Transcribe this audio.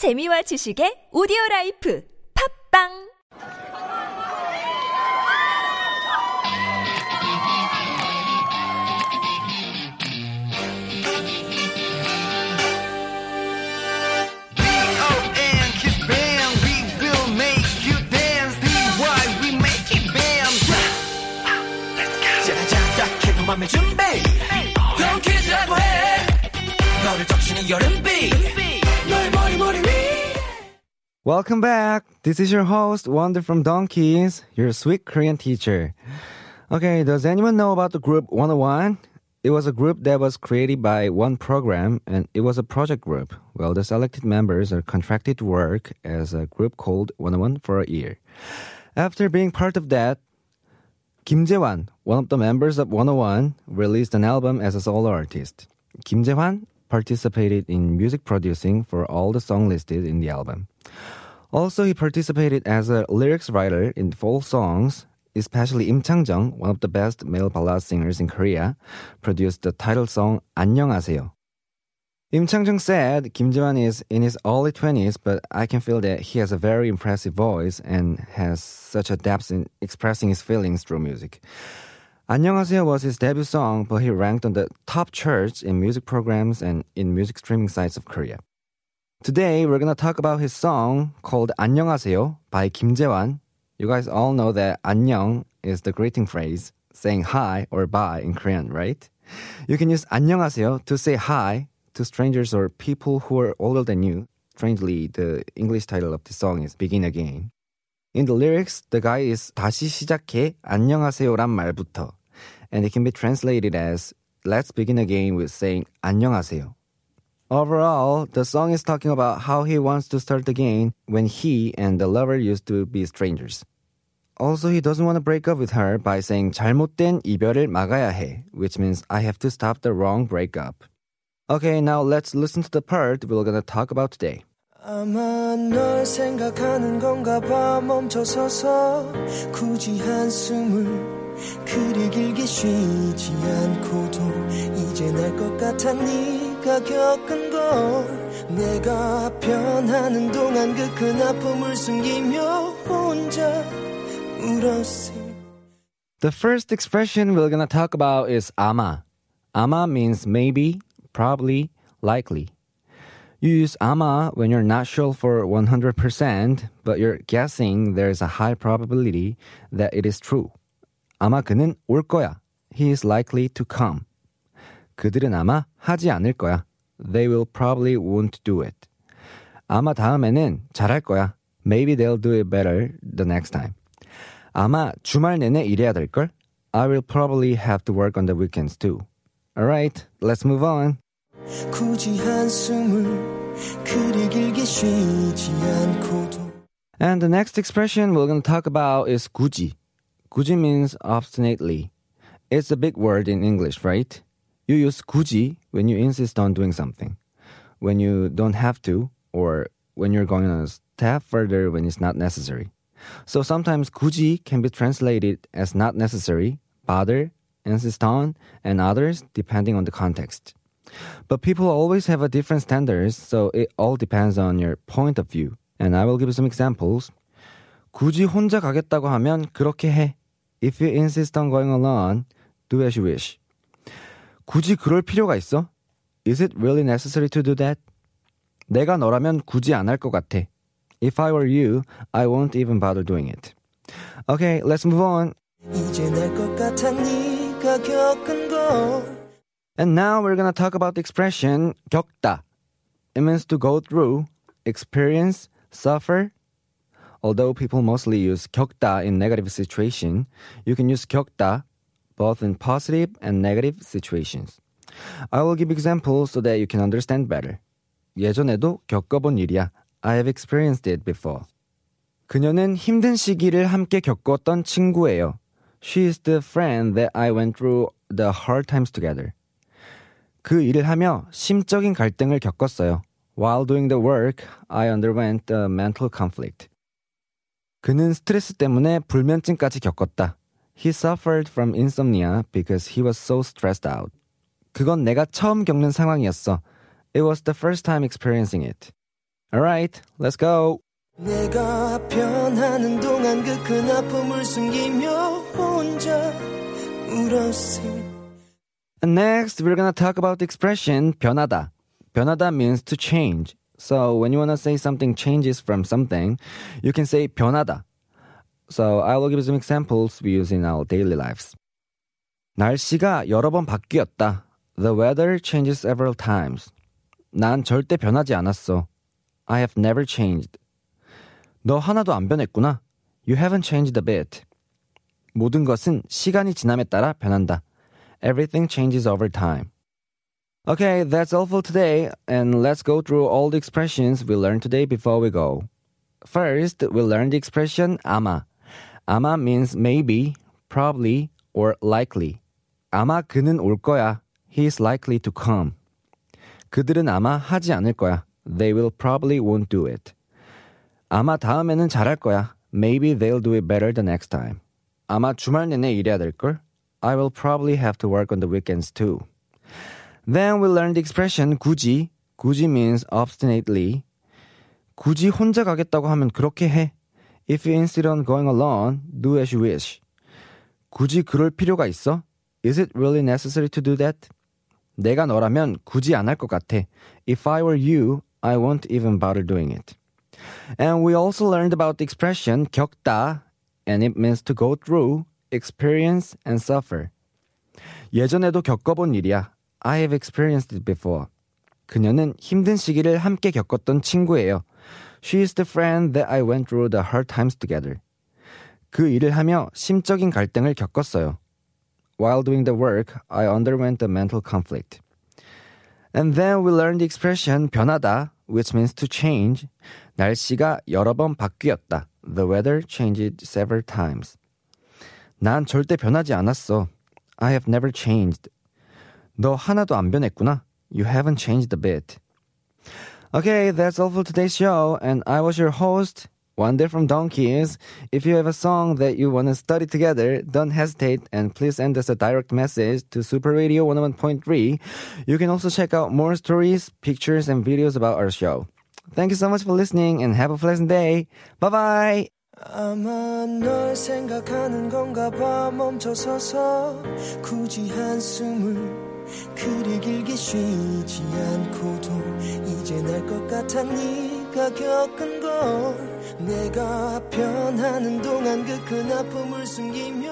재미와 지식의 오디오 라이프. 팝빵 Welcome back. This is your host, Wonder from Donkeys, your sweet Korean teacher. Okay, does anyone know about the group 101? It was a group that was created by one program and it was a project group. Well, the selected members are contracted to work as a group called 101 for a year. After being part of that, Kim Jae-hwan, one of the members of 101, released an album as a solo artist. Kim Jae-hwan participated in music producing for all the songs listed in the album. Also, he participated as a lyrics writer in folk songs, especially Im Chang-jung, one of the best male ballad singers in Korea, produced the title song 안녕하세요. Im Chang-jung said, Kim Jae-hwan is in his early 20s, but I can feel that he has a very impressive voice and has such a depth in expressing his feelings through music. 안녕하세요 was his debut song, but he ranked on the top charts in music programs and in music streaming sites of Korea. Today we're gonna talk about his song called 안녕하세요 by Kim Jae-hwan. You guys all know that 안녕 is the greeting phrase, saying hi or bye in Korean, right? You can use 안녕하세요 to say hi to strangers or people who are older than you. Strangely, the English title of the song is Begin Again. In the lyrics, the guy is 다시 시작해 안녕하세요란 말부터, and it can be translated as Let's begin again with saying 안녕하세요 Overall, the song is talking about how he wants to start again when he and the lover used to be strangers. Also, he doesn't want to break up with her by saying 잘못된 이별을 막아야 해, which means I have to stop the wrong breakup. Okay, now let's listen to the part we're gonna talk about today. 아마 널 생각하는 건가 봐 멈춰서서 굳이 한숨을 그리 길게 쉬지 않고도 이제 날 것 같아 네가 겪은 걸 내가 변하는 동안 그 큰 아픔을 숨기며 혼자 울었어 The first expression we're gonna talk about is 아마. 아마 means maybe, probably, likely. You use 아마 when you're not sure for 100%, but you're guessing there's a high probability that it is true. 아마 그는 올 거야. He is likely to come. 그들은 아마 하지 않을 거야. They will probably won't do it. 아마 다음에는 잘할 거야. Maybe they'll do it better the next time. 아마 주말 내내 일해야 될걸? I will probably have to work on the weekends too. Alright, let's move on. 굳이 한숨을 그리 길게 쉬지 않고도 And the next expression we're going to talk about is 굳이. 굳이 means obstinately. It's a big word in English, right? You use 굳이 when you insist on doing something, when you don't have to, or when you're going a step further when it's not necessary. So sometimes 굳이 can be translated as not necessary, bother, insist on, and others depending on the context. But people always have a different standards, so it all depends on your point of view. And I will give you some examples. 굳이 혼자 가겠다고 하면 그렇게 해. If you insist on going alone, do as you wish. 굳이 그럴 필요가 있어? Is it really necessary to do that? 내가 너라면 굳이 안 할 것 같아. If I were you, I won't even bother doing it. Okay, let's move on. 이제 날 것 같아 네가 겪은 걸 And now we're gonna talk about the expression 겪다. It means to go through, experience, suffer. Although people mostly use 겪다 in negative situation, you can use 겪다 both in positive and negative situations. I will give examples so that you can understand better. 예전에도 겪어본 일이야. I have experienced it before. 그녀는 힘든 시기를 함께 겪었던 친구예요. She is the friend that I went through the hard times together. 그 일을 하며 심적인 갈등을 겪었어요. While doing the work, I underwent a mental conflict. 그는 스트레스 때문에 불면증까지 겪었다. He suffered from insomnia because he was so stressed out. 그건 내가 처음 겪는 상황이었어. It was the first time experiencing it. Alright, let's go. 내가 변하는 동안 그 큰 아픔을 숨기며 혼자 울었을 And next, we're gonna talk about the expression 변하다. 변하다 means to change. So when you wanna say something changes from something, you can say 변하다. So I will give you some examples we use in our daily lives. 날씨가 여러 번 바뀌었다. The weather changes several times. 난 절대 변하지 않았어. I have never changed. 너 하나도 안 변했구나. You haven't changed a bit. 모든 것은 시간이 지남에 따라 변한다. Everything changes over time. Okay, that's all for today, and let's go through all the expressions we learned today before we go. First, we learned the expression 아마. 아마 means maybe, probably, or likely. 아마 그는 올 거야. He is likely to come. 그들은 아마 하지 않을 거야. They will probably won't do it. 아마 다음에는 잘할 거야. Maybe they'll do it better the next time. 아마 주말 내내 일해야 될걸? I will probably have to work on the weekends too. Then we learned the expression 굳이. 굳이 means obstinately. 굳이 혼자 가겠다고 하면 그렇게 해. If you insist on going alone, do as you wish. 굳이 그럴 필요가 있어? Is it really necessary to do that? 내가 너라면 굳이 안 할 것 같아. If I were you, I won't even bother doing it. And we also learned about the expression 겪다, and it means to go through, experience, and suffer. 예전에도 겪어본 일이야. I have experienced it before. 그녀는 힘든 시기를 함께 겪었던 친구예요. She is the friend that I went through the hard times together. 그 일을 하며 심적인 갈등을 겪었어요. While doing the work, I underwent a mental conflict. And then we learned the expression 변하다, which means to change. 날씨가 여러 번 바뀌었다. The weather changed several times. 난 절대 변하지 않았어. I have never changed. 너 하나도 안 변했구나. You haven't changed a bit. Okay, that's all for today's show, and I was your host, Wonder from Donkeys. If you have a song that you want to study together, don't hesitate and please send us a direct message to Super Radio 101.3. You can also check out more stories, pictures, and videos about our show. Thank you so much for listening and have a pleasant day. Bye bye. 아마 널 생각하는 건가 봐 멈춰서서 굳이 한숨을 그리 길게 쉬지 않고도 이제 날것 같아 네가 겪은 걸 내가 변하는 동안 그 큰 아픔을 숨기며